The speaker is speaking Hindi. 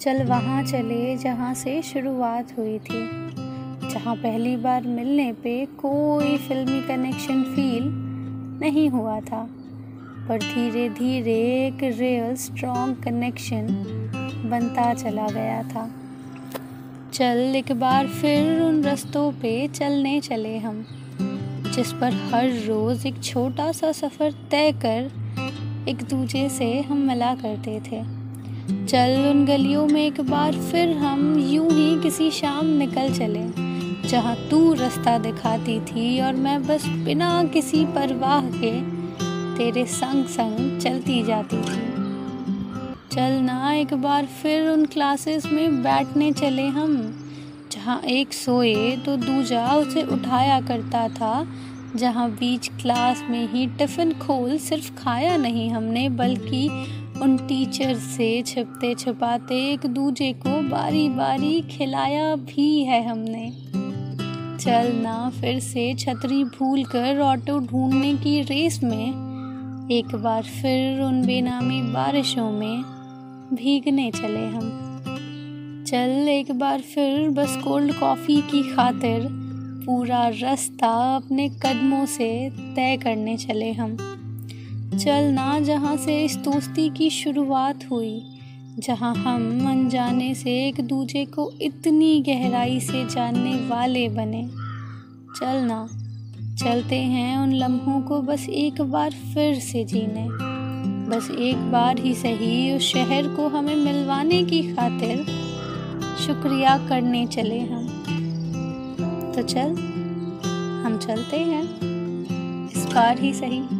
चल वहाँ चले जहाँ से शुरुआत हुई थी। जहाँ पहली बार मिलने पे कोई फिल्मी कनेक्शन फील नहीं हुआ था। पर धीरे धीरे एक रियल स्ट्रॉन्ग कनेक्शन बनता चला गया था। चल एक बार फिर उन रास्तों पे चलने चले हम, जिस पर हर रोज़ एक छोटा सा सफ़र तय कर एक दूजे से हम मिला करते थे। चल उन गलियों में एक बार फिर हम यूँ ही किसी शाम निकल चले, जहाँ तू रास्ता दिखाती थी और मैं बस बिना किसी परवाह के तेरे संग संग चलती जाती थी। चल ना एक बार फिर उन क्लासेस में बैठने चले हम, जहाँ एक सोए तो दूजा उसे उठाया करता था, जहाँ बीच क्लास में ही टिफ़िन खोल सिर्फ़ खाया नहीं हमने, बल्कि उन टीचर से छिपते छिपाते एक दूजे को बारी बारी खिलाया भी है हमने। चल ना फिर से छतरी भूल कर ऑटो ढूँढने की रेस में, एक बार फिर उन बेनामी बारिशों में भीगने चले हम। चल एक बार फिर बस कोल्ड कॉफ़ी की खातिर पूरा रास्ता अपने कदमों से तय करने चले हम। चलना जहाँ से इस दोस्ती की शुरुआत हुई, जहाँ हम अनजाने से एक दूजे को इतनी गहराई से जानने वाले बने। चलना चलते हैं उन लम्हों को बस एक बार फिर से जीने। बस एक बार ही सही उस शहर को हमें मिलवाने की खातिर शुक्रिया करने चले हम। तो चल, हम चलते हैं। इस बार ही सही।